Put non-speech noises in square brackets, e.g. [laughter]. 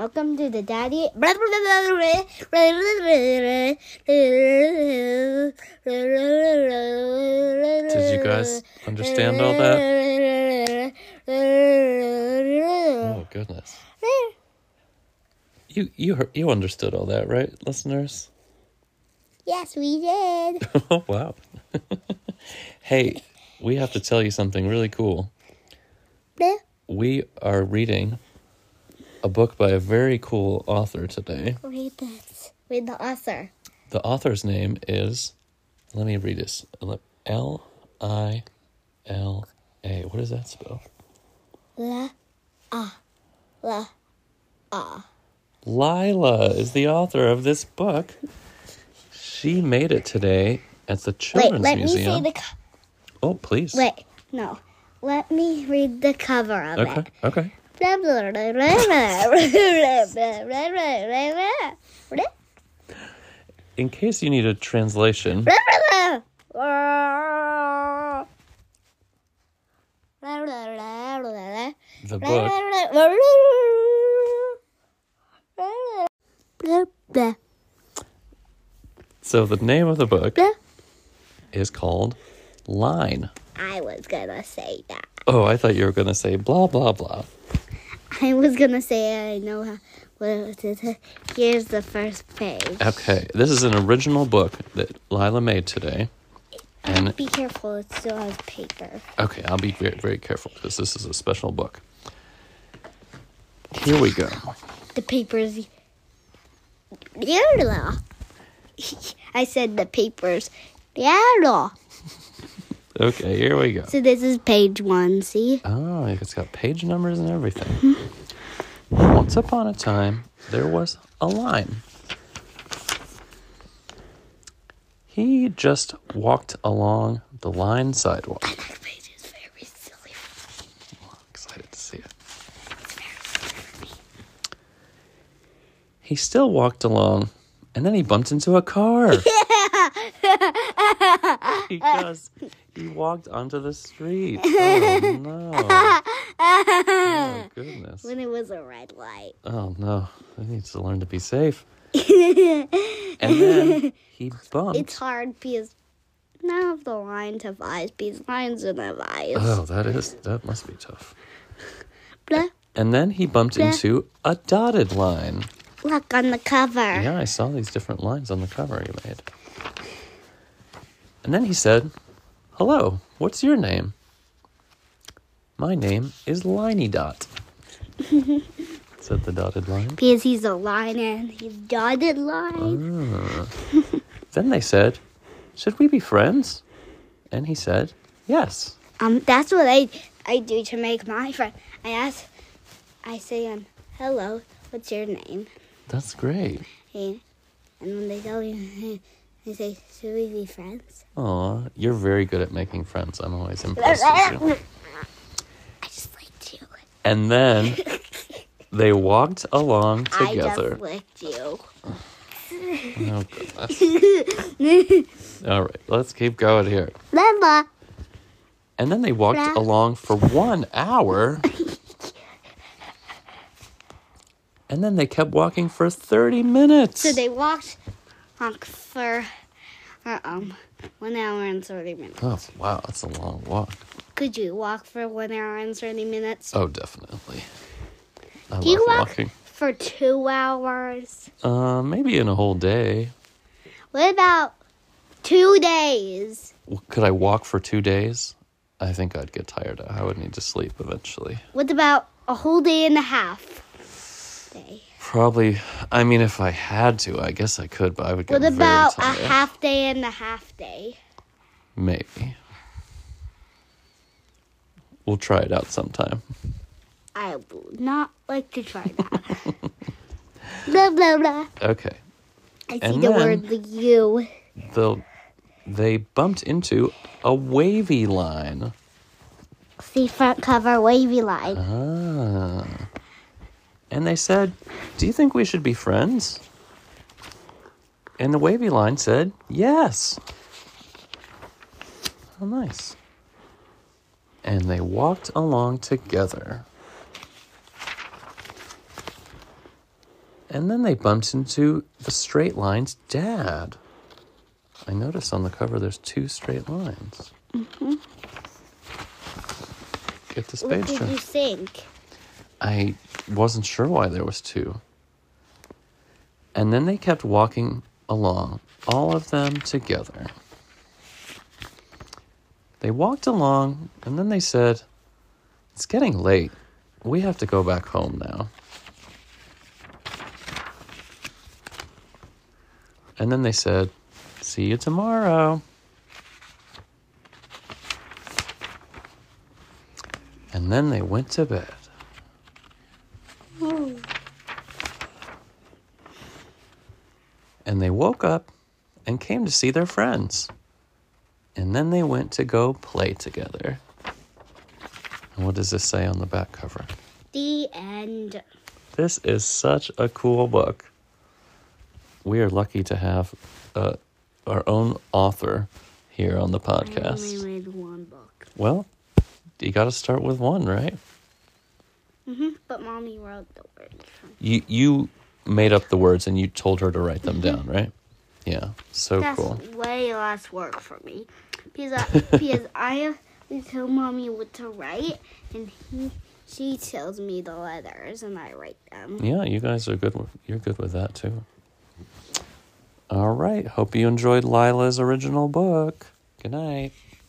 Welcome to the Daddy. Did you guys understand all that? Oh goodness. You you heard, you understood all that, right, listeners? Yes, we did. [laughs] Oh wow. [laughs] hey, we have to tell you something really cool. We are reading a book by a very cool author today. Read this. Read the author. The author's name is let me read this. L I L A. What does that spell? La, ah, la, ah. Lila is the author of this book. She made it today at the Children's Wait, let me Museum. say the. Co- oh, please. Wait, no. Let me read the cover of Okay, it. okay. In case you need a translation, the book. So the name of the book is called Line. I was gonna say that. Oh, I thought you were going to say blah, blah, blah. [laughs] I was gonna say I know how. What it is. Here's the first page. Okay, this is an original book that Lila made today. And Be careful, it still has paper. okay, I'll be very, very careful because this is a special book. Here we go. The paper's. Yellow. [laughs] I said the paper's yellow. Okay, here we go. So this is page one. See? Oh, it's got page numbers and everything. Hmm. Once upon a time, there was a line. He just walked along the line sidewalk. Next page is very silly. Excited to see it. He still walked along, and then he bumped into a car. [laughs] because he walked onto the street. [laughs] Oh no. [laughs] Oh goodness. When it was a red light. Oh no. He needs to learn to be safe. [laughs] And then he bumped. It's hard because none of the lines have eyes because lines don't have eyes. Oh, that is that must be tough. Blah. And then he bumped Yeah. into a dotted line. Look on the cover. Yeah, I saw these different lines on the cover you made. And then he said, Hello, what's your name? My name is Liney Dot. said the dotted line. Because he's a line and he's dotted line. Then they said, Should we be friends? And he said, Yes. Um, that's what I I do to make my friend. I ask, I say, um, hello, what's your name? That's great. Hey, and when they tell you, [laughs] they say, should we be friends? Aw, you're very good at making friends. I'm always [laughs] impressed with you. I just licked you. And then [laughs] they walked along I together. just licked you. Oh, goodness. [laughs] All right, let's keep going here. Mama. And then they walked Ra- along for one hour. and then they kept walking for 30 minutes. So they walked walk for um one hour and thirty minutes. oh, wow, that's a long walk. Could you walk for one hour and thirty minutes? Oh, definitely. I Do you walk walking. for two hours? Uh, maybe in a whole day. What about two days? Could I walk for two days? I think I'd get tired. I would need to sleep eventually. What about a whole day and a half? Day. Probably. I mean, if I had to, I guess I could, but I would get What about a tired. half day and a half day? Maybe. We'll try it out sometime. I would not like to try that. [laughs] blah blah blah. Okay. I see And the word the U. The they bumped into a wavy line. See front cover wavy line. Ah. And they said, "Do you think we should be friends?" And the wavy line said, "Yes." How nice. And they walked along together. And then they bumped into the straight line's dad. I noticed on the cover there's two straight lines. Mm-hmm. Get this What did you think? I wasn't sure why there was two. And then they kept walking along, all of them together. They walked along, and then they said, It's getting late. We have to go back home now. And then they said, See you tomorrow. And then they went to bed. And they woke up and came to see their friends. And then they went to go play together. And what does this say on the back cover? The end. This is such a cool book. We are lucky to have uh, our own author here on the I only podcast. read one book. Well, you got to start with one, right? hmm But mommy wrote the words. You you made up the words and you told her to write them mm-hmm. down, right? Yeah, so That's cool. way less work for me because I, [laughs] because I tell mommy what to write and he she tells me the letters and I write them. Yeah, you guys are good. With, you're good with that too. All right. Hope you enjoyed Lila's original book. Good night.